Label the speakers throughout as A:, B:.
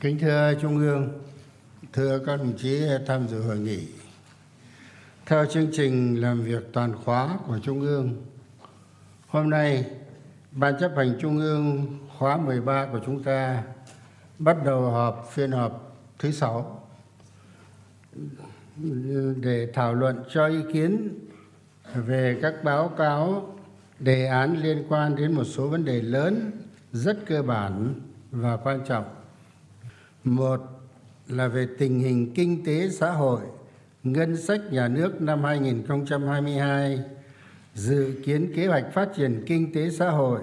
A: Kính thưa Trung ương, thưa các đồng chí tham dự hội nghị. Theo chương trình làm việc toàn khóa của Trung ương, hôm nay Ban chấp hành Trung ương khóa 13 của chúng ta bắt đầu họp phiên họp thứ sáu để thảo luận cho ý kiến về các báo cáo đề án liên quan đến một số vấn đề lớn rất cơ bản và quan trọng một là về tình hình kinh tế xã hội, ngân sách nhà nước năm 2022 dự kiến kế hoạch phát triển kinh tế xã hội,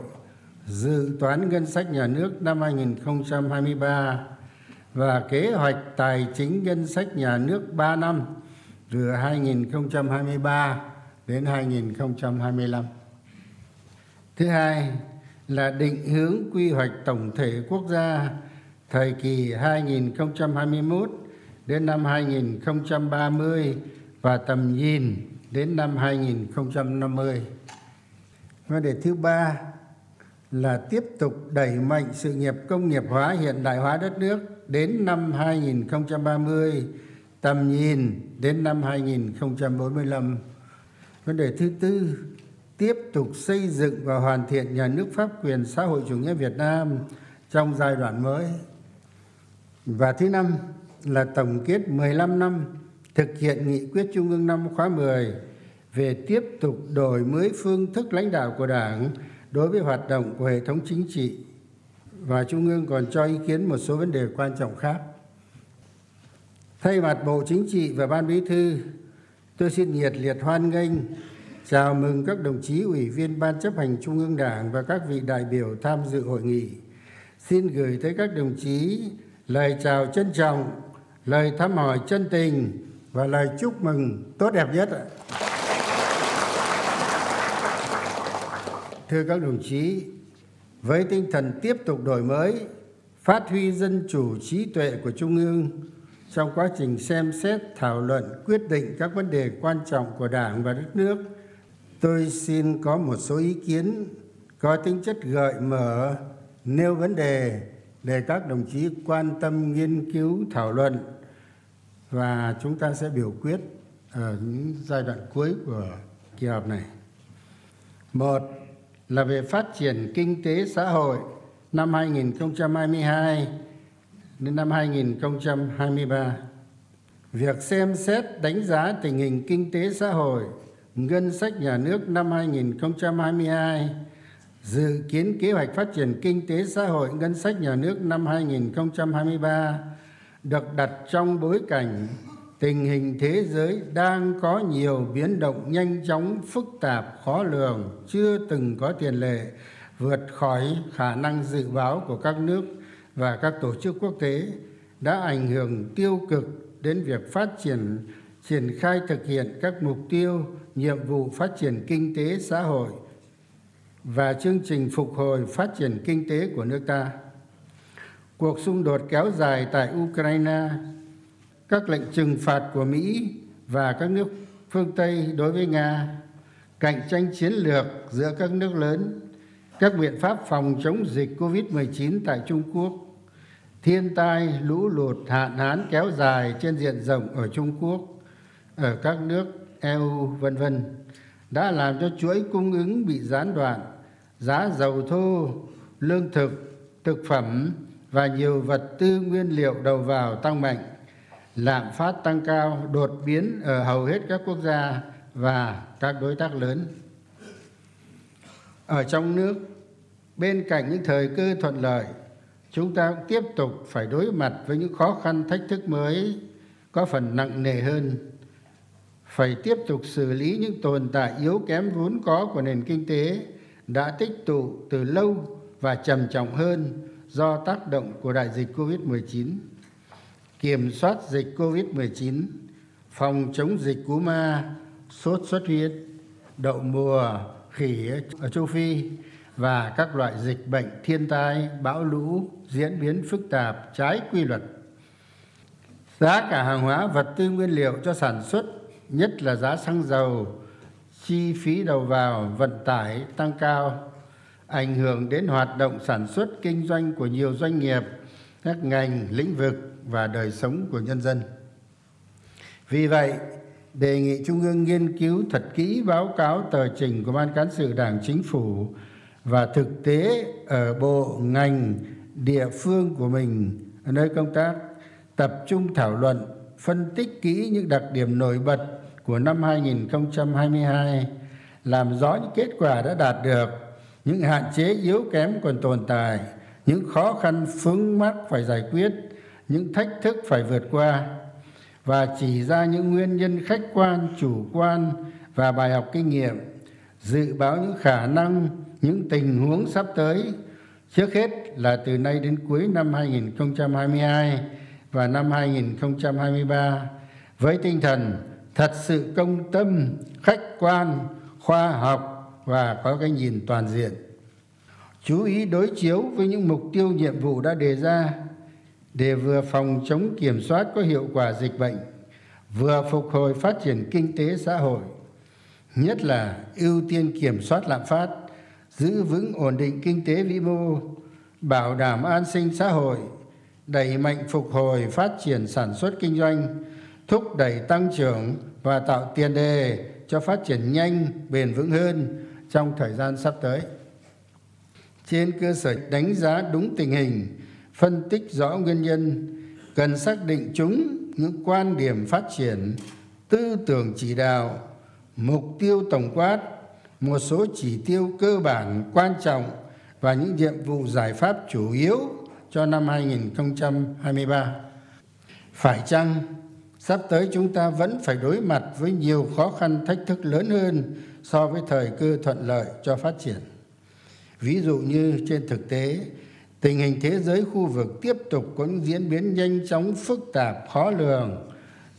A: dự toán ngân sách nhà nước năm 2023 và kế hoạch tài chính ngân sách nhà nước 3 năm, từ 2023 đến 2025. Thứ hai là định hướng quy hoạch tổng thể quốc gia thời kỳ 2021 đến năm 2030 và tầm nhìn đến năm 2050. Vấn đề thứ ba là tiếp tục đẩy mạnh sự nghiệp công nghiệp hóa hiện đại hóa đất nước đến năm 2030, tầm nhìn đến năm 2045. Vấn đề thứ tư, tiếp tục xây dựng và hoàn thiện nhà nước pháp quyền xã hội chủ nghĩa Việt Nam trong giai đoạn mới. Và thứ năm là tổng kết 15 năm thực hiện nghị quyết Trung ương năm khóa 10 về tiếp tục đổi mới phương thức lãnh đạo của Đảng đối với hoạt động của hệ thống chính trị và Trung ương còn cho ý kiến một số vấn đề quan trọng khác. Thay mặt Bộ Chính trị và Ban Bí thư, tôi xin nhiệt liệt hoan nghênh chào mừng các đồng chí ủy viên Ban chấp hành Trung ương Đảng và các vị đại biểu tham dự hội nghị. Xin gửi tới các đồng chí lời chào trân trọng, lời thăm hỏi chân tình và lời chúc mừng tốt đẹp nhất. Thưa các đồng chí, với tinh thần tiếp tục đổi mới, phát huy dân chủ trí tuệ của Trung ương trong quá trình xem xét, thảo luận, quyết định các vấn đề quan trọng của Đảng và đất nước, tôi xin có một số ý kiến có tính chất gợi mở, nêu vấn đề để các đồng chí quan tâm nghiên cứu thảo luận và chúng ta sẽ biểu quyết ở những giai đoạn cuối của kỳ họp này. Một là về phát triển kinh tế xã hội năm 2022 đến năm 2023. Việc xem xét đánh giá tình hình kinh tế xã hội, ngân sách nhà nước năm 2022 dự kiến kế hoạch phát triển kinh tế xã hội ngân sách nhà nước năm 2023 được đặt trong bối cảnh tình hình thế giới đang có nhiều biến động nhanh chóng, phức tạp, khó lường, chưa từng có tiền lệ, vượt khỏi khả năng dự báo của các nước và các tổ chức quốc tế, đã ảnh hưởng tiêu cực đến việc phát triển triển khai thực hiện các mục tiêu, nhiệm vụ phát triển kinh tế xã hội và chương trình phục hồi phát triển kinh tế của nước ta. Cuộc xung đột kéo dài tại ukraine, các lệnh trừng phạt của mỹ và các nước phương tây đối với nga, cạnh tranh chiến lược giữa các nước lớn, các biện pháp phòng chống dịch covid 19 tại trung quốc, thiên tai lũ lụt hạn hán kéo dài trên diện rộng ở trung quốc, ở các nước eu vân vân, đã làm cho chuỗi cung ứng bị gián đoạn giá dầu thô, lương thực thực phẩm và nhiều vật tư nguyên liệu đầu vào tăng mạnh, lạm phát tăng cao, đột biến ở hầu hết các quốc gia và các đối tác lớn. Ở trong nước, bên cạnh những thời cơ thuận lợi, chúng ta cũng tiếp tục phải đối mặt với những khó khăn thách thức mới có phần nặng nề hơn. Phải tiếp tục xử lý những tồn tại yếu kém vốn có của nền kinh tế đã tích tụ từ lâu và trầm trọng hơn do tác động của đại dịch covid-19 kiểm soát dịch covid-19 phòng chống dịch cúm ma sốt xuất huyết, đậu mùa, khỉ ở châu phi và các loại dịch bệnh thiên tai, bão lũ diễn biến phức tạp, trái quy luật. Giá cả hàng hóa, vật tư nguyên liệu cho sản xuất, nhất là giá xăng dầu chi phí đầu vào, vận tải tăng cao, ảnh hưởng đến hoạt động sản xuất, kinh doanh của nhiều doanh nghiệp, các ngành, lĩnh vực và đời sống của nhân dân. Vì vậy, đề nghị trung ương nghiên cứu thật kỹ báo cáo tờ trình của ban cán sự đảng chính phủ và thực tế ở bộ, ngành, địa phương của mình ở nơi công tác, tập trung thảo luận, phân tích kỹ những đặc điểm nổi bật của năm 2022 làm rõ những kết quả đã đạt được, những hạn chế yếu kém còn tồn tại, những khó khăn vướng mắc phải giải quyết, những thách thức phải vượt qua và chỉ ra những nguyên nhân khách quan, chủ quan và bài học kinh nghiệm, dự báo những khả năng, những tình huống sắp tới. Trước hết là từ nay đến cuối năm 2022 và năm 2023 với tinh thần thật sự công tâm, khách quan, khoa học và có cái nhìn toàn diện. Chú ý đối chiếu với những mục tiêu, nhiệm vụ đã đề ra để vừa phòng chống kiểm soát có hiệu quả dịch bệnh, vừa phục hồi phát triển kinh tế xã hội. Nhất là ưu tiên kiểm soát lạm phát, giữ vững ổn định kinh tế vĩ mô, bảo đảm an sinh xã hội, đẩy mạnh phục hồi phát triển sản xuất kinh doanh thúc đẩy tăng trưởng và tạo tiền đề cho phát triển nhanh, bền vững hơn trong thời gian sắp tới trên cơ sở đánh giá đúng tình hình, phân tích rõ nguyên nhân, cần xác định chúng, những quan điểm phát triển, tư tưởng chỉ đạo, mục tiêu tổng quát, một số chỉ tiêu cơ bản quan trọng và những nhiệm vụ giải pháp chủ yếu cho năm 2023. Phải chăng sắp tới chúng ta vẫn phải đối mặt với nhiều khó khăn thách thức lớn hơn so với thời cơ thuận lợi cho phát triển. Ví dụ như trên thực tế, tình hình thế giới khu vực tiếp tục có những diễn biến nhanh chóng phức tạp khó lường,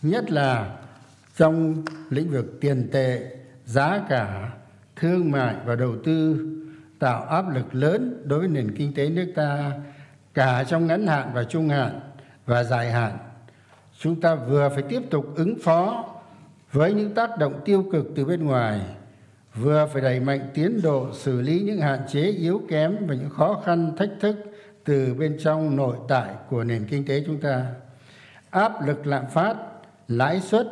A: nhất là trong lĩnh vực tiền tệ, giá cả, thương mại và đầu tư tạo áp lực lớn đối với nền kinh tế nước ta cả trong ngắn hạn và trung hạn và dài hạn chúng ta vừa phải tiếp tục ứng phó với những tác động tiêu cực từ bên ngoài, vừa phải đẩy mạnh tiến độ xử lý những hạn chế yếu kém và những khó khăn, thách thức từ bên trong nội tại của nền kinh tế chúng ta. Áp lực lạm phát, lãi suất,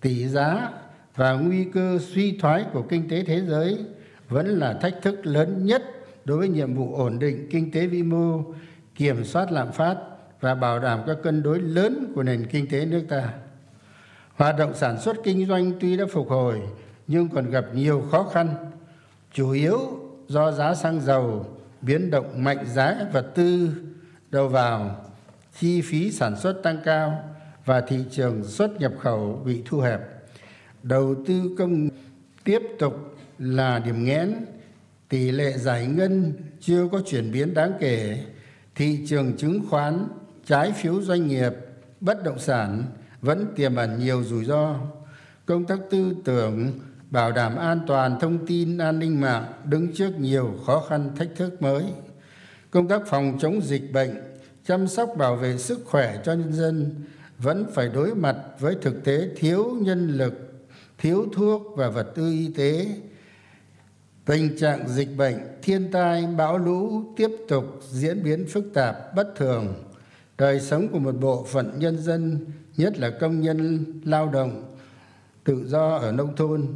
A: tỷ giá và nguy cơ suy thoái của kinh tế thế giới vẫn là thách thức lớn nhất đối với nhiệm vụ ổn định kinh tế vĩ mô, kiểm soát lạm phát và bảo đảm các cân đối lớn của nền kinh tế nước ta. Hoạt động sản xuất kinh doanh tuy đã phục hồi, nhưng còn gặp nhiều khó khăn, chủ yếu do giá xăng dầu biến động mạnh giá vật tư đầu vào, chi phí sản xuất tăng cao và thị trường xuất nhập khẩu bị thu hẹp. Đầu tư công tiếp tục là điểm nghẽn, tỷ lệ giải ngân chưa có chuyển biến đáng kể, thị trường chứng khoán trái phiếu doanh nghiệp, bất động sản vẫn tiềm ẩn nhiều rủi ro. Công tác tư tưởng, bảo đảm an toàn thông tin an ninh mạng đứng trước nhiều khó khăn, thách thức mới. Công tác phòng chống dịch bệnh, chăm sóc bảo vệ sức khỏe cho nhân dân vẫn phải đối mặt với thực tế thiếu nhân lực, thiếu thuốc và vật tư y tế. Tình trạng dịch bệnh, thiên tai, bão lũ tiếp tục diễn biến phức tạp, bất thường đời sống của một bộ phận nhân dân, nhất là công nhân, lao động, tự do ở nông thôn,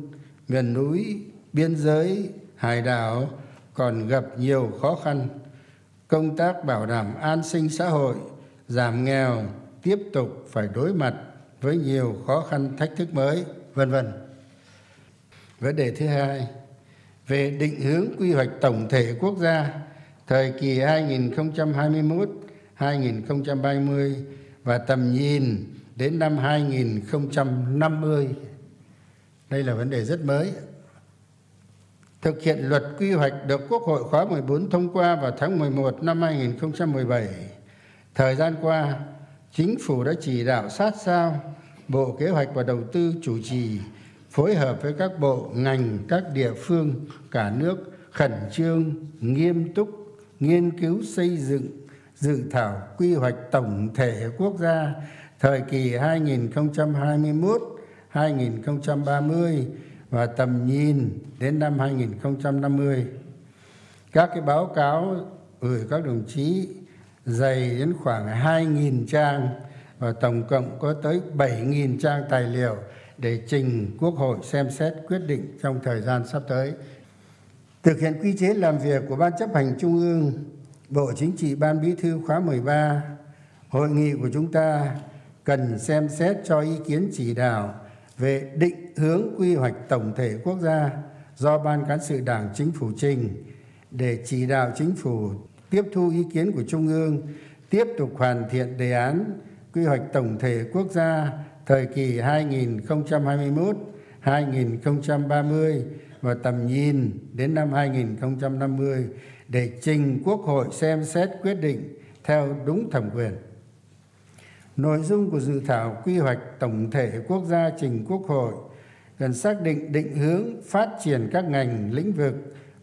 A: miền núi, biên giới, hải đảo còn gặp nhiều khó khăn. Công tác bảo đảm an sinh xã hội, giảm nghèo tiếp tục phải đối mặt với nhiều khó khăn thách thức mới, vân vân. Vấn đề thứ hai, về định hướng quy hoạch tổng thể quốc gia, thời kỳ 2021 2030 và tầm nhìn đến năm 2050 đây là vấn đề rất mới. Thực hiện luật quy hoạch được Quốc hội khóa 14 thông qua vào tháng 11 năm 2017 thời gian qua, chính phủ đã chỉ đạo sát sao bộ kế hoạch và đầu tư chủ trì, phối hợp với các bộ, ngành, các địa phương, cả nước khẩn trương, nghiêm túc, nghiên cứu xây dựng dự thảo quy hoạch tổng thể quốc gia thời kỳ 2021 2030 và tầm nhìn đến năm 2050 các cái báo cáo gửi các đồng chí dày đến khoảng 2.000 trang và tổng cộng có tới 7.000 trang tài liệu để trình Quốc hội xem xét quyết định trong thời gian sắp tới. Thực hiện quy chế làm việc của Ban chấp hành Trung ương, Bộ Chính trị Ban Bí thư khóa 13, hội nghị của chúng ta cần xem xét cho ý kiến chỉ đạo về định hướng quy hoạch tổng thể quốc gia do Ban Cán sự Đảng Chính phủ trình để chỉ đạo Chính phủ tiếp thu ý kiến của Trung ương, tiếp tục hoàn thiện đề án quy hoạch tổng thể quốc gia thời kỳ 2021-2030 và tầm nhìn đến năm 2050 để trình Quốc hội xem xét quyết định theo đúng thẩm quyền. Nội dung của dự thảo quy hoạch tổng thể quốc gia trình Quốc hội cần xác định định hướng phát triển các ngành lĩnh vực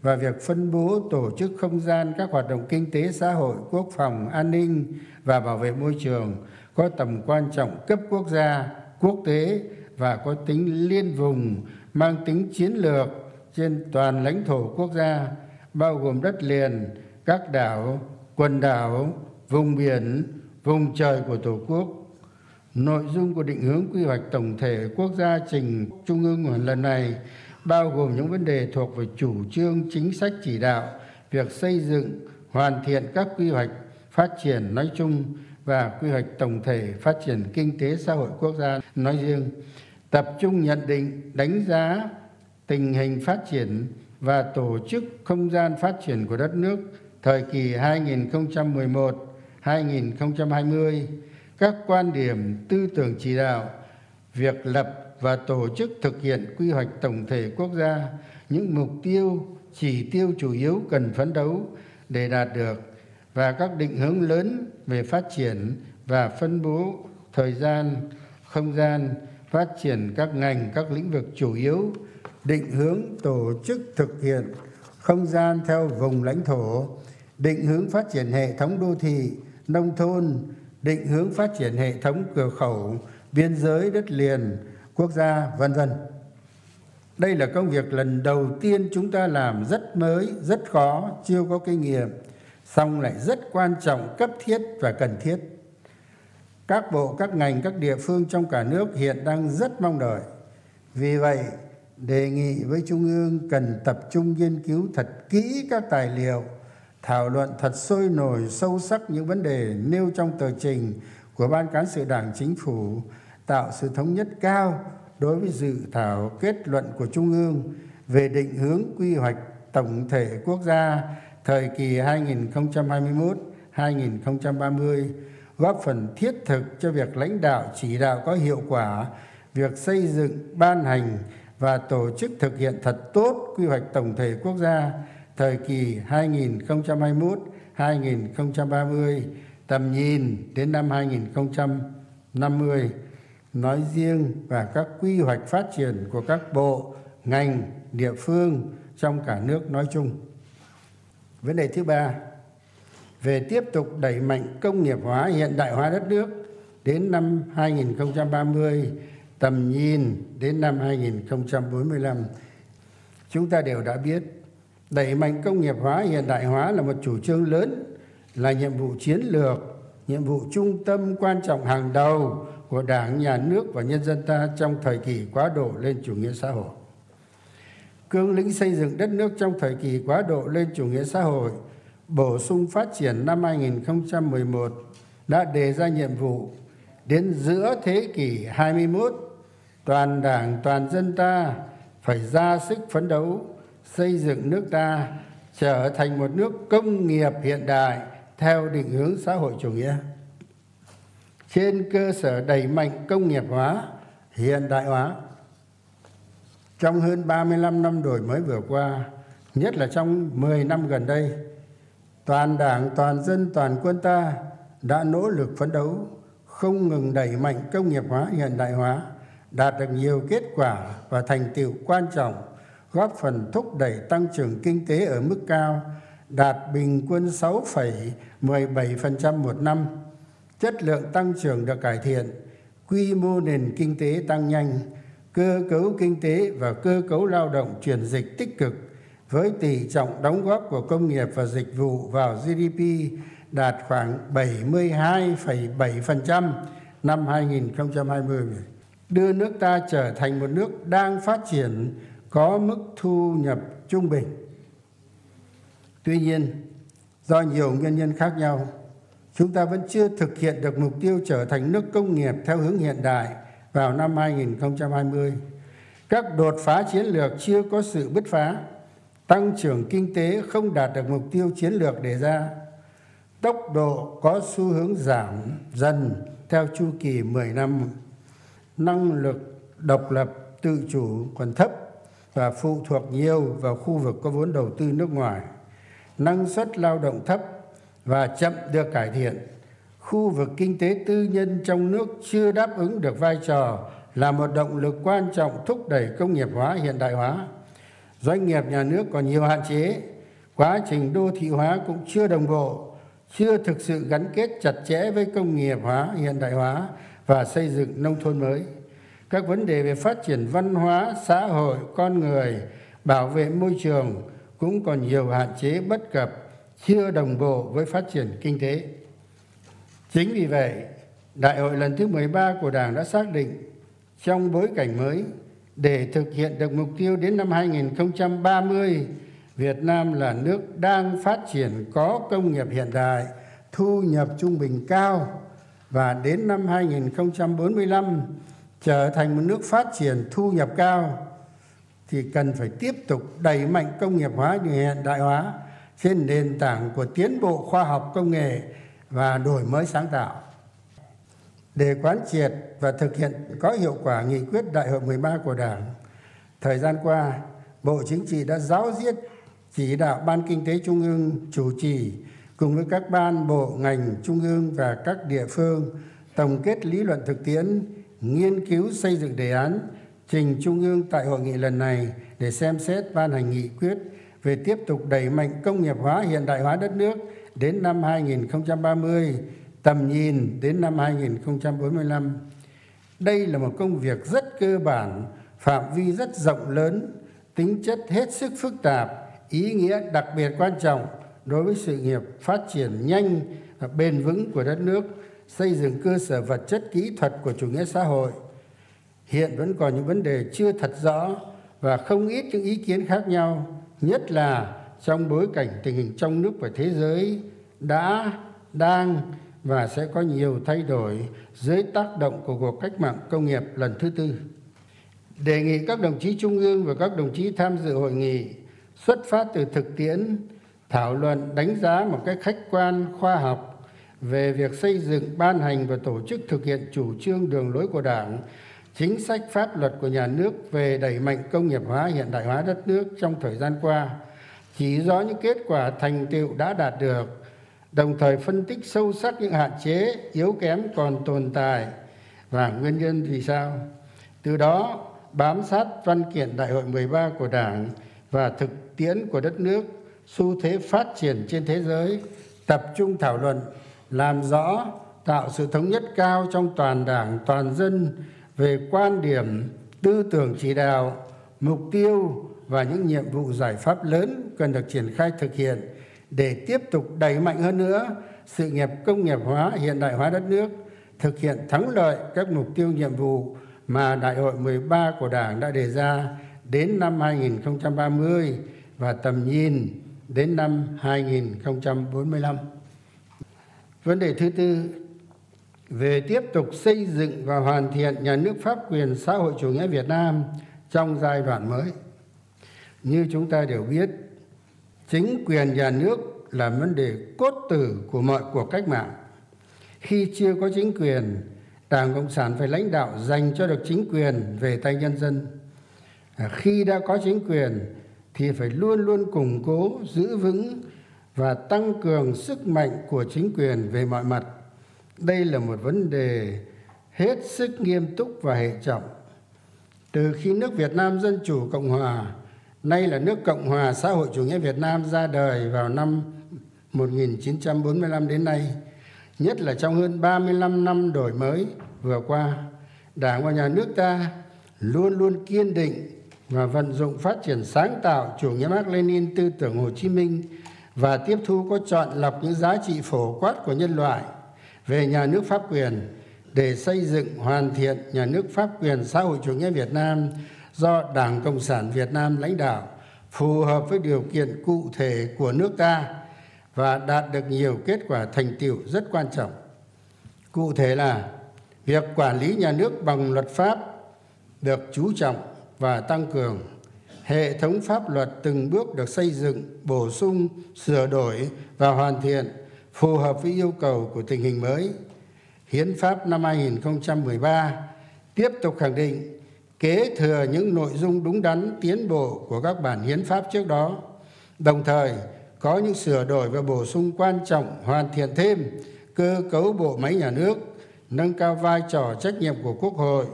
A: và việc phân bố, tổ chức không gian các hoạt động kinh tế xã hội, quốc phòng an ninh và bảo vệ môi trường có tầm quan trọng cấp quốc gia, quốc tế và có tính liên vùng, mang tính chiến lược trên toàn lãnh thổ quốc gia bao gồm đất liền, các đảo, quần đảo, vùng biển, vùng trời của tổ quốc. Nội dung của định hướng quy hoạch tổng thể quốc gia trình trung ương lần này bao gồm những vấn đề thuộc về chủ trương, chính sách chỉ đạo, việc xây dựng, hoàn thiện các quy hoạch phát triển nói chung và quy hoạch tổng thể phát triển kinh tế xã hội quốc gia nói riêng, tập trung nhận định, đánh giá tình hình phát triển và tổ chức không gian phát triển của đất nước thời kỳ 2011-2020, các quan điểm tư tưởng chỉ đạo, việc lập và tổ chức thực hiện quy hoạch tổng thể quốc gia, những mục tiêu, chỉ tiêu chủ yếu cần phấn đấu để đạt được và các định hướng lớn về phát triển và phân bố thời gian, không gian, phát triển các ngành, các lĩnh vực chủ yếu, định hướng tổ chức thực hiện không gian theo vùng lãnh thổ, định hướng phát triển hệ thống đô thị, nông thôn, định hướng phát triển hệ thống cửa khẩu, biên giới đất liền, quốc gia, vân vân. Đây là công việc lần đầu tiên chúng ta làm rất mới, rất khó, chưa có kinh nghiệm, song lại rất quan trọng, cấp thiết và cần thiết. Các bộ, các ngành, các địa phương trong cả nước hiện đang rất mong đợi. Vì vậy, đề nghị với Trung ương cần tập trung nghiên cứu thật kỹ các tài liệu, thảo luận thật sôi nổi sâu sắc những vấn đề nêu trong tờ trình của Ban Cán sự Đảng Chính phủ, tạo sự thống nhất cao đối với dự thảo kết luận của Trung ương về định hướng quy hoạch tổng thể quốc gia thời kỳ 2021-2030, góp phần thiết thực cho việc lãnh đạo chỉ đạo có hiệu quả việc xây dựng, ban hành và tổ chức thực hiện thật tốt quy hoạch tổng thể quốc gia thời kỳ 2021-2030, tầm nhìn đến năm 2050 nói riêng và các quy hoạch phát triển của các bộ, ngành, địa phương trong cả nước nói chung. Vấn đề thứ ba, về tiếp tục đẩy mạnh công nghiệp hóa hiện đại hóa đất nước đến năm 2030 tầm nhìn đến năm 2045 chúng ta đều đã biết đẩy mạnh công nghiệp hóa, hiện đại hóa là một chủ trương lớn, là nhiệm vụ chiến lược, nhiệm vụ trung tâm quan trọng hàng đầu của đảng, nhà nước và nhân dân ta trong thời kỳ quá độ lên chủ nghĩa xã hội. Cương lĩnh xây dựng đất nước trong thời kỳ quá độ lên chủ nghĩa xã hội, bổ sung phát triển năm 2011 đã đề ra nhiệm vụ đến giữa thế kỷ 21 toàn đảng, toàn dân ta phải ra sức phấn đấu xây dựng nước ta trở thành một nước công nghiệp hiện đại theo định hướng xã hội chủ nghĩa. Trên cơ sở đẩy mạnh công nghiệp hóa, hiện đại hóa, trong hơn 35 năm đổi mới vừa qua, nhất là trong 10 năm gần đây, toàn đảng, toàn dân, toàn quân ta đã nỗ lực phấn đấu không ngừng đẩy mạnh công nghiệp hóa, hiện đại hóa đạt được nhiều kết quả và thành tựu quan trọng góp phần thúc đẩy tăng trưởng kinh tế ở mức cao đạt bình quân 6,17% một năm. Chất lượng tăng trưởng được cải thiện quy mô nền kinh tế tăng nhanh cơ cấu kinh tế và cơ cấu lao động chuyển dịch tích cực với tỷ trọng đóng góp của công nghiệp và dịch vụ vào GDP đạt khoảng 72,7% năm 2020 đưa nước ta trở thành một nước đang phát triển, có mức thu nhập trung bình. Tuy nhiên, do nhiều nguyên nhân khác nhau, chúng ta vẫn chưa thực hiện được mục tiêu trở thành nước công nghiệp theo hướng hiện đại vào năm 2020 các đột phá chiến lược chưa có sự bứt phá, tăng trưởng kinh tế không đạt được mục tiêu chiến lược đề ra. Tốc độ có xu hướng giảm dần theo chu kỳ 10 năm năng lực độc lập, tự chủ còn thấp và phụ thuộc nhiều vào khu vực có vốn đầu tư nước ngoài. Năng suất lao động thấp và chậm được cải thiện. Khu vực kinh tế tư nhân trong nước chưa đáp ứng được vai trò là một động lực quan trọng thúc đẩy công nghiệp hóa, hiện đại hóa. Doanh nghiệp nhà nước còn nhiều hạn chế. Quá trình đô thị hóa cũng chưa đồng bộ, chưa thực sự gắn kết chặt chẽ với công nghiệp hóa, hiện đại hóa và xây dựng nông thôn mới. Các vấn đề về phát triển văn hóa xã hội con người bảo vệ môi trường cũng còn nhiều hạn chế bất cập chưa đồng bộ với phát triển kinh tế. Chính vì vậy đại hội lần thứ 13 của đảng đã xác định trong bối cảnh mới để thực hiện được mục tiêu đến năm 2030 Việt Nam là nước đang phát triển có công nghiệp hiện đại, thu nhập trung bình cao và đến năm 2045 trở thành một nước phát triển thu nhập cao thì cần phải tiếp tục đẩy mạnh công nghiệp hóa hiện đại hóa trên nền tảng của tiến bộ khoa học công nghệ và đổi mới sáng tạo. Để quán triệt và thực hiện có hiệu quả nghị quyết đại hội 13 của Đảng, thời gian qua, Bộ Chính trị đã giáo diết chỉ đạo Ban Kinh tế Trung ương chủ trì cùng với các ban bộ ngành trung ương và các địa phương tổng kết lý luận thực tiễn, nghiên cứu xây dựng đề án trình Trung ương tại hội nghị lần này để xem xét ban hành nghị quyết về tiếp tục đẩy mạnh công nghiệp hóa hiện đại hóa đất nước đến năm 2030, tầm nhìn đến năm 2045. Đây là một công việc rất cơ bản, phạm vi rất rộng lớn, tính chất hết sức phức tạp, ý nghĩa đặc biệt quan trọng đối với sự nghiệp phát triển nhanh và bền vững của đất nước, xây dựng cơ sở vật chất kỹ thuật của chủ nghĩa xã hội. Hiện vẫn còn những vấn đề chưa thật rõ và không ít những ý kiến khác nhau nhất là trong bối cảnh tình hình trong nước và thế giới đã đang và sẽ có nhiều thay đổi dưới tác động của cuộc cách mạng công nghiệp lần thứ tư đề nghị các đồng chí trung ương và các đồng chí tham dự hội nghị xuất phát từ thực tiễn thảo luận, đánh giá một cách khách quan, khoa học về việc xây dựng, ban hành và tổ chức thực hiện chủ trương đường lối của đảng, chính sách pháp luật của nhà nước về đẩy mạnh công nghiệp hóa, hiện đại hóa đất nước trong thời gian qua, chỉ rõ những kết quả thành tựu đã đạt được, đồng thời phân tích sâu sắc những hạn chế, yếu kém còn tồn tại. Và nguyên nhân vì sao? Từ đó, bám sát văn kiện đại hội 13 của đảng và thực tiễn của đất nước xu thế phát triển trên thế giới tập trung thảo luận, làm rõ, tạo sự thống nhất cao trong toàn đảng, toàn dân về quan điểm, tư tưởng chỉ đạo, mục tiêu và những nhiệm vụ giải pháp lớn cần được triển khai thực hiện để tiếp tục đẩy mạnh hơn nữa sự nghiệp công nghiệp hóa, hiện đại hóa đất nước, thực hiện thắng lợi các mục tiêu nhiệm vụ mà đại hội 13 của Đảng đã đề ra đến năm 2030 và tầm nhìn đến năm 2045. Vấn đề thứ tư về tiếp tục xây dựng và hoàn thiện nhà nước pháp quyền xã hội chủ nghĩa Việt Nam trong giai đoạn mới. Như chúng ta đều biết, chính quyền nhà nước là vấn đề cốt tử của mọi cuộc cách mạng. Khi chưa có chính quyền, Đảng Cộng sản phải lãnh đạo dành cho được chính quyền về tay nhân dân. À, khi đã có chính quyền thì phải luôn luôn củng cố, giữ vững và tăng cường sức mạnh của chính quyền về mọi mặt. Đây là một vấn đề hết sức nghiêm túc và hệ trọng. Từ khi nước việt nam dân chủ cộng hòa nay là nước cộng hòa xã hội chủ nghĩa việt nam ra đời vào năm 1945 đến nay nhất là trong hơn 35 năm đổi mới vừa qua đảng và nhà nước ta luôn luôn kiên định và vận dụng phát triển sáng tạo chủ nghĩa mark lenin, tư tưởng Hồ Chí Minh và tiếp thu có chọn lọc những giá trị phổ quát của nhân loại về nhà nước pháp quyền để xây dựng, hoàn thiện nhà nước pháp quyền xã hội chủ nghĩa Việt Nam do Đảng Cộng sản Việt Nam lãnh đạo, phù hợp với điều kiện cụ thể của nước ta và đạt được nhiều kết quả thành tiệu rất quan trọng. Cụ thể là, việc quản lý nhà nước bằng luật pháp được chú trọng và tăng cường. Hệ thống pháp luật từng bước được xây dựng, bổ sung, sửa đổi và hoàn thiện, phù hợp với yêu cầu của tình hình mới. Hiến pháp năm 2013 tiếp tục khẳng định, kế thừa những nội dung đúng đắn, tiến bộ của các bản hiến pháp trước đó. Đồng thời, có những sửa đổi và bổ sung quan trọng hoàn thiện thêm cơ cấu bộ máy nhà nước, nâng cao vai trò trách nhiệm của quốc hội,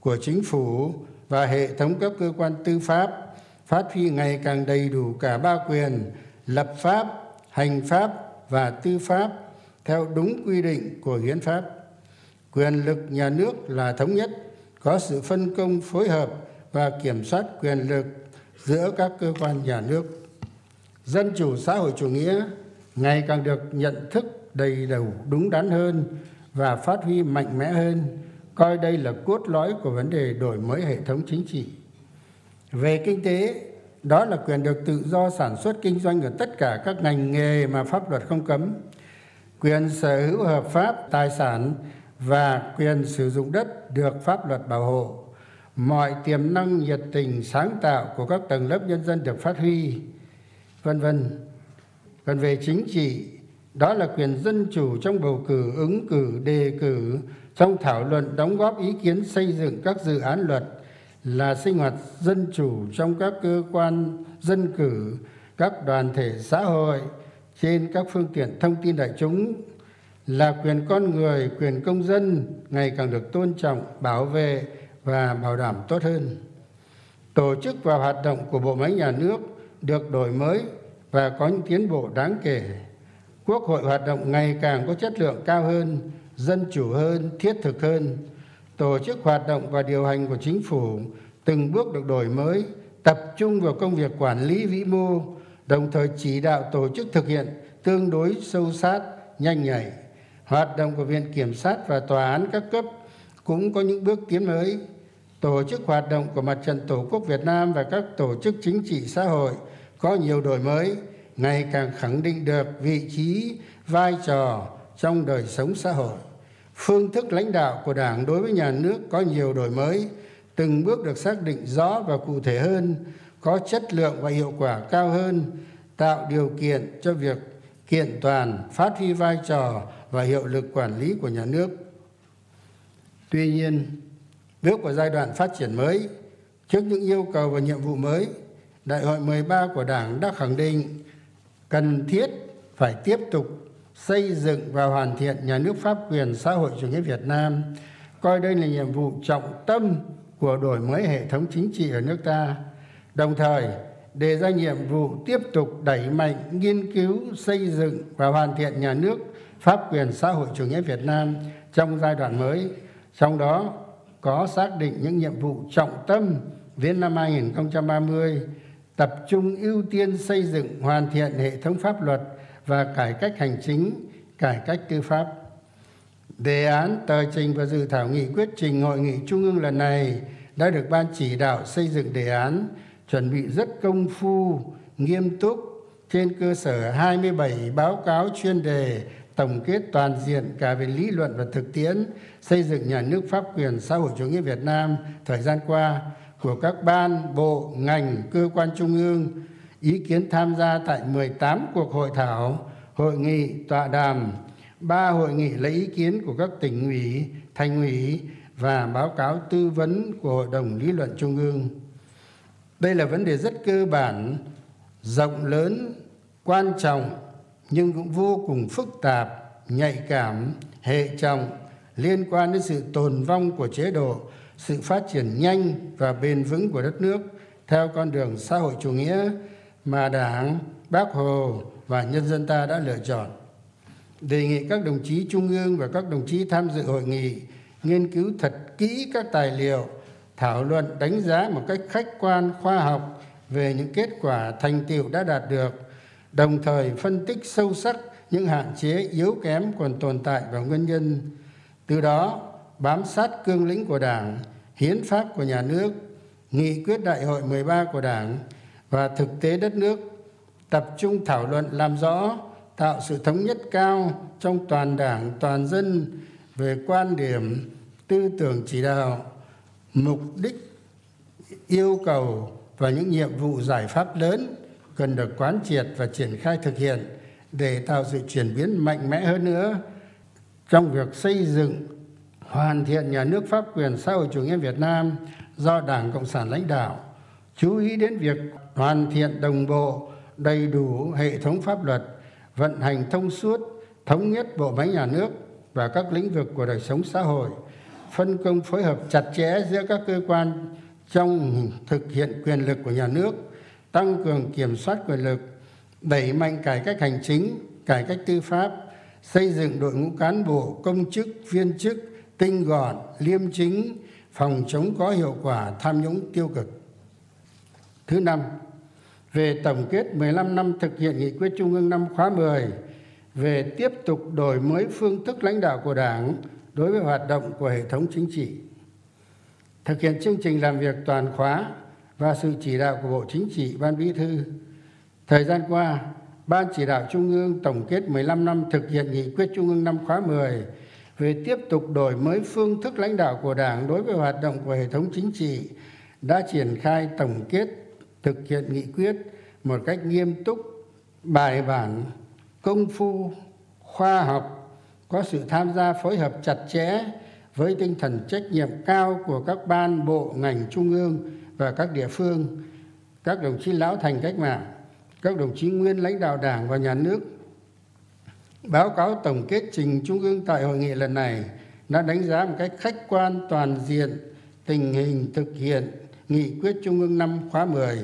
A: của chính phủ và hệ thống các cơ quan tư pháp phát huy ngày càng đầy đủ cả ba quyền, lập pháp, hành pháp và tư pháp theo đúng quy định của hiến pháp. Quyền lực nhà nước là thống nhất, có sự phân công phối hợp và kiểm soát quyền lực giữa các cơ quan nhà nước. Dân chủ xã hội chủ nghĩa ngày càng được nhận thức đầy đủ, đúng đắn hơn và phát huy mạnh mẽ hơn coi đây là cốt lõi của vấn đề đổi mới hệ thống chính trị. Về kinh tế, đó là quyền được tự do sản xuất kinh doanh ở tất cả các ngành nghề mà pháp luật không cấm. Quyền sở hữu hợp pháp, tài sản và quyền sử dụng đất được pháp luật bảo hộ. Mọi tiềm năng, nhiệt tình, sáng tạo của các tầng lớp nhân dân được phát huy, vân vân. Còn về chính trị, đó là quyền dân chủ trong bầu cử, ứng cử, đề cử trong thảo luận đóng góp ý kiến xây dựng các dự án luật là sinh hoạt dân chủ trong các cơ quan dân cử, các đoàn thể xã hội, trên các phương tiện thông tin đại chúng, là quyền con người, quyền công dân ngày càng được tôn trọng, bảo vệ và bảo đảm tốt hơn. Tổ chức và hoạt động của bộ máy nhà nước được đổi mới và có những tiến bộ đáng kể. Quốc hội hoạt động ngày càng có chất lượng cao hơn dân chủ hơn, thiết thực hơn, tổ chức hoạt động và điều hành của chính phủ từng bước được đổi mới, tập trung vào công việc quản lý vĩ mô, đồng thời chỉ đạo tổ chức thực hiện tương đối sâu sát, nhanh nhạy. Hoạt động của viện kiểm sát và tòa án các cấp cũng có những bước tiến mới. Tổ chức hoạt động của mặt trận tổ quốc việt nam và các tổ chức chính trị xã hội có nhiều đổi mới, ngày càng khẳng định được vị trí, vai trò trong đời sống xã hội phương thức lãnh đạo của đảng đối với nhà nước có nhiều đổi mới, từng bước được xác định rõ và cụ thể hơn, có chất lượng và hiệu quả cao hơn, tạo điều kiện cho việc kiện toàn, phát huy vai trò và hiệu lực quản lý của nhà nước. Tuy nhiên, bước vào giai đoạn phát triển mới, trước những yêu cầu và nhiệm vụ mới, đại hội 13 của đảng đã khẳng định cần thiết phải tiếp tục xây dựng và hoàn thiện nhà nước pháp quyền xã hội chủ nghĩa việt nam, coi đây là nhiệm vụ trọng tâm của đổi mới hệ thống chính trị ở nước ta, đồng thời đề ra nhiệm vụ tiếp tục đẩy mạnh nghiên cứu, xây dựng và hoàn thiện nhà nước pháp quyền xã hội chủ nghĩa việt nam trong giai đoạn mới, trong đó có xác định những nhiệm vụ trọng tâm đến năm 2030 tập trung ưu tiên xây dựng hoàn thiện hệ thống pháp luật và cải cách hành chính cải cách tư pháp. Đề án tờ trình và dự thảo nghị quyết trình hội nghị trung ương lần này đã được ban chỉ đạo xây dựng đề án chuẩn bị rất công phu nghiêm túc trên cơ sở 27 báo cáo chuyên đề tổng kết toàn diện cả về lý luận và thực tiễn xây dựng nhà nước pháp quyền xã hội chủ nghĩa Việt Nam thời gian qua của các ban, bộ, ngành, cơ quan trung ương, ý kiến tham gia tại 18 cuộc hội thảo, hội nghị, tọa đàm, ba hội nghị lấy ý kiến của các tỉnh ủy, thành ủy và báo cáo tư vấn của Hội đồng Lý luận Trung ương. Đây là vấn đề rất cơ bản, rộng lớn, quan trọng nhưng cũng vô cùng phức tạp, nhạy cảm, hệ trọng liên quan đến sự tồn vong của chế độ sự phát triển nhanh và bền vững của đất nước theo con đường xã hội chủ nghĩa mà đảng, bác hồ và nhân dân ta đã lựa chọn. Đề nghị các đồng chí trung ương và các đồng chí tham dự hội nghị nghiên cứu thật kỹ các tài liệu, thảo luận, đánh giá một cách khách quan, khoa học về những kết quả thành tiệu đã đạt được, đồng thời phân tích sâu sắc những hạn chế, yếu kém còn tồn tại và nguyên nhân. Từ đó, bám sát cương lĩnh của đảng, hiến pháp của nhà nước, nghị quyết đại hội 13 của đảng và thực tế đất nước tập trung thảo luận làm rõ tạo sự thống nhất cao trong toàn đảng toàn dân về quan điểm tư tưởng chỉ đạo mục đích yêu cầu và những nhiệm vụ giải pháp lớn cần được quán triệt và triển khai thực hiện để tạo sự chuyển biến mạnh mẽ hơn nữa trong việc xây dựng hoàn thiện nhà nước pháp quyền xã hội chủ nghĩa Việt Nam do Đảng Cộng sản lãnh đạo, chú ý đến việc hoàn thiện đồng bộ, đầy đủ hệ thống pháp luật, vận hành thông suốt, thống nhất bộ máy nhà nước và các lĩnh vực của đời sống xã hội, phân công phối hợp chặt chẽ giữa các cơ quan trong thực hiện quyền lực của nhà nước, tăng cường kiểm soát quyền lực, đẩy mạnh cải cách hành chính, cải cách tư pháp, xây dựng đội ngũ cán bộ, công chức, viên chức tinh gọn, liêm chính, phòng chống có hiệu quả tham nhũng tiêu cực. Thứ năm, về tổng kết 15 năm thực hiện nghị quyết Trung ương năm khóa 10 về tiếp tục đổi mới phương thức lãnh đạo của Đảng đối với hoạt động của hệ thống chính trị. Thực hiện chương trình làm việc toàn khóa và sự chỉ đạo của Bộ Chính trị, Ban Bí thư. Thời gian qua, Ban chỉ đạo Trung ương tổng kết 15 năm thực hiện nghị quyết Trung ương năm khóa 10 về tiếp tục đổi mới phương thức lãnh đạo của Đảng đối với hoạt động của hệ thống chính trị đã triển khai tổng kết thực hiện nghị quyết một cách nghiêm túc, bài bản, công phu, khoa học, có sự tham gia phối hợp chặt chẽ với tinh thần trách nhiệm cao của các ban bộ ngành trung ương và các địa phương, các đồng chí lão thành cách mạng, các đồng chí nguyên lãnh đạo Đảng và nhà nước. Báo cáo tổng kết trình trung ương tại hội nghị lần này đã đánh giá một cách khách quan toàn diện tình hình thực hiện nghị quyết trung ương năm khóa 10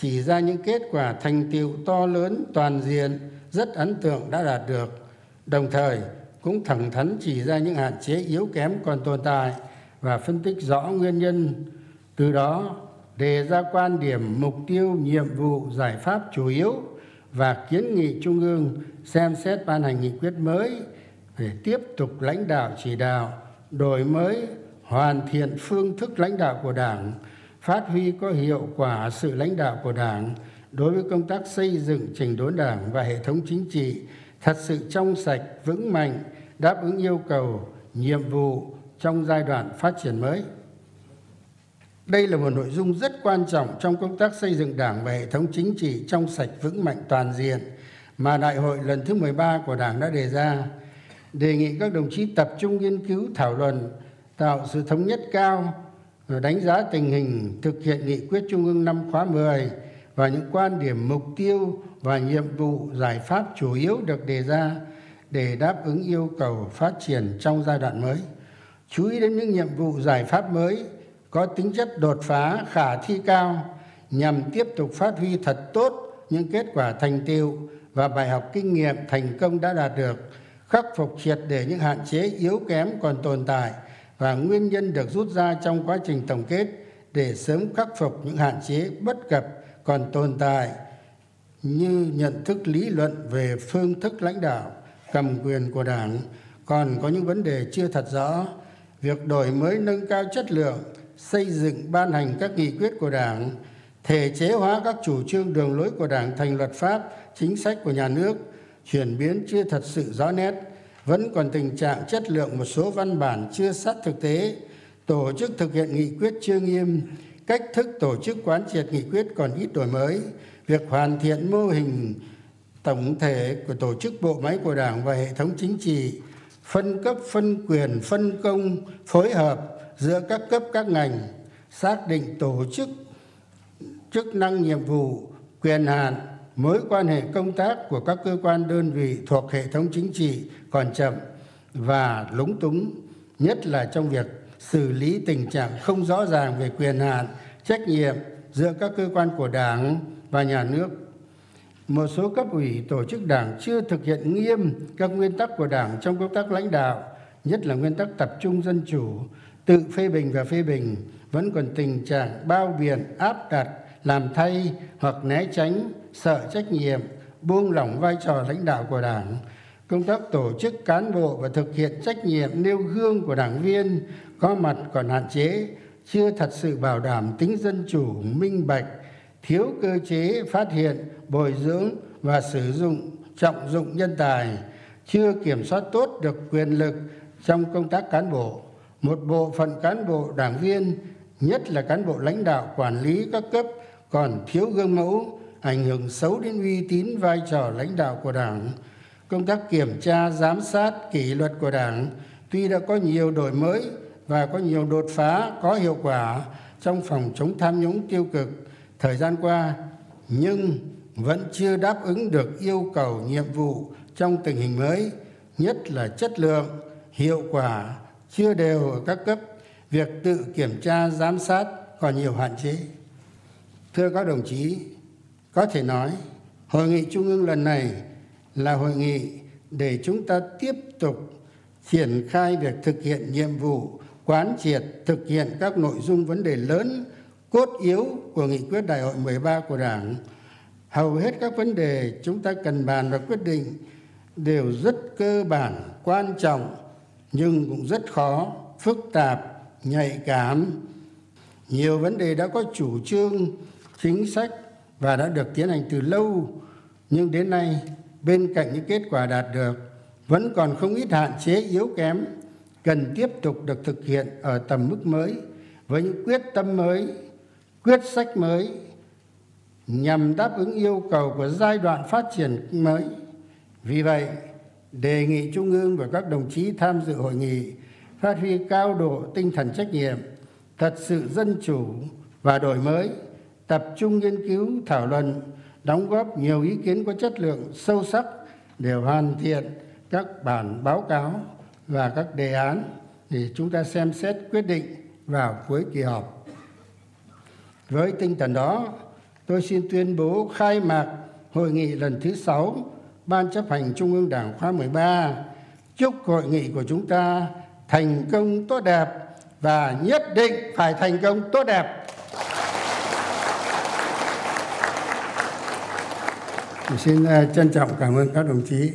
A: chỉ ra những kết quả thành tiệu to lớn, toàn diện, rất ấn tượng đã đạt được. Đồng thời, cũng thẳng thắn chỉ ra những hạn chế yếu kém còn tồn tại và phân tích rõ nguyên nhân. Từ đó, đề ra quan điểm, mục tiêu, nhiệm vụ, giải pháp chủ yếu và kiến nghị trung ương xem xét ban hành nghị quyết mới để tiếp tục lãnh đạo chỉ đạo, đổi mới hoàn thiện phương thức lãnh đạo của đảng, phát huy có hiệu quả sự lãnh đạo của đảng đối với công tác xây dựng trình đốn đảng và hệ thống chính trị thật sự trong sạch, vững mạnh, đáp ứng yêu cầu, nhiệm vụ trong giai đoạn phát triển mới. Đây là một nội dung rất quan trọng trong công tác xây dựng đảng và hệ thống chính trị trong sạch, vững mạnh, toàn diện mà đại hội lần thứ 13 của đảng đã đề ra. Đề nghị các đồng chí tập trung nghiên cứu, thảo luận tạo sự thống nhất cao, rồi đánh giá tình hình, thực hiện nghị quyết trung ương năm khóa 10 và những quan điểm, mục tiêu và nhiệm vụ, giải pháp chủ yếu được đề ra để đáp ứng yêu cầu phát triển trong giai đoạn mới. Chú ý đến những nhiệm vụ, giải pháp mới có tính chất đột phá, khả thi cao, nhằm tiếp tục phát huy thật tốt những kết quả thành tựu và bài học kinh nghiệm thành công đã đạt được, khắc phục triệt để những hạn chế yếu kém còn tồn tại và nguyên nhân được rút ra trong quá trình tổng kết để sớm khắc phục những hạn chế bất cập còn tồn tại như nhận thức lý luận về phương thức lãnh đạo, cầm quyền của đảng. Còn có những vấn đề chưa thật rõ, việc đổi mới nâng cao chất lượng, xây dựng ban hành các nghị quyết của đảng, thể chế hóa các chủ trương đường lối của đảng thành luật pháp, chính sách của nhà nước, chuyển biến chưa thật sự rõ nét vẫn còn tình trạng chất lượng một số văn bản chưa sát thực tế, tổ chức thực hiện nghị quyết chưa nghiêm, cách thức tổ chức quán triệt nghị quyết còn ít đổi mới. Việc hoàn thiện mô hình tổng thể của tổ chức bộ máy của đảng và hệ thống chính trị, phân cấp, phân quyền, phân công, phối hợp giữa các cấp, các ngành, xác định tổ chức chức năng nhiệm vụ, quyền hạn mối quan hệ công tác của các cơ quan đơn vị thuộc hệ thống chính trị còn chậm và lúng túng, nhất là trong việc xử lý tình trạng không rõ ràng về quyền hạn, trách nhiệm giữa các cơ quan của đảng và nhà nước. Một số cấp ủy tổ chức đảng chưa thực hiện nghiêm các nguyên tắc của đảng trong công tác lãnh đạo, nhất là nguyên tắc tập trung dân chủ, tự phê bình và phê bình, vẫn còn tình trạng bao biện áp đặt làm thay hoặc né tránh, sợ trách nhiệm, buông lỏng vai trò lãnh đạo của đảng. Công tác tổ chức cán bộ và thực hiện trách nhiệm nêu gương của đảng viên có mặt còn hạn chế, chưa thật sự bảo đảm tính dân chủ, minh bạch, thiếu cơ chế phát hiện, bồi dưỡng và sử dụng, trọng dụng nhân tài, chưa kiểm soát tốt được quyền lực trong công tác cán bộ. Một bộ phận cán bộ đảng viên, nhất là cán bộ lãnh đạo quản lý các cấp còn thiếu gương mẫu, ảnh hưởng xấu đến uy tín vai trò lãnh đạo của đảng. Công tác kiểm tra, giám sát, kỷ luật của đảng tuy đã có nhiều đổi mới và có nhiều đột phá, có hiệu quả trong phòng chống tham nhũng tiêu cực thời gian qua, nhưng vẫn chưa đáp ứng được yêu cầu nhiệm vụ trong tình hình mới, nhất là chất lượng, hiệu quả, chưa đều ở các cấp. Việc tự kiểm tra, giám sát còn nhiều hạn chế thưa các đồng chí có thể nói hội nghị trung ương lần này là hội nghị để chúng ta tiếp tục triển khai việc thực hiện nhiệm vụ quán triệt thực hiện các nội dung vấn đề lớn cốt yếu của nghị quyết đại hội 13 của Đảng. Hầu hết các vấn đề chúng ta cần bàn và quyết định đều rất cơ bản, quan trọng nhưng cũng rất khó, phức tạp, nhạy cảm. Nhiều vấn đề đã có chủ trương, chính sách và đã được tiến hành từ lâu, nhưng đến nay bên cạnh những kết quả đạt được, vẫn còn không ít hạn chế yếu kém cần tiếp tục được thực hiện ở tầm mức mới với những quyết tâm mới, quyết sách mới nhằm đáp ứng yêu cầu của giai đoạn phát triển mới. Vì vậy, đề nghị trung ương và các đồng chí tham dự hội nghị phát huy cao độ tinh thần trách nhiệm, thật sự dân chủ và đổi mới tập trung nghiên cứu thảo luận đóng góp nhiều ý kiến có chất lượng sâu sắc để hoàn thiện các bản báo cáo và các đề án để chúng ta xem xét quyết định vào cuối kỳ họp. Với tinh thần đó, tôi xin tuyên bố khai mạc hội nghị lần thứ sáu Ban chấp hành Trung ương Đảng khóa 13. Chúc hội nghị của chúng ta thành công tốt đẹp và nhất định phải thành công tốt đẹp. Xin ờ, trân trọng cảm ơn các đồng chí.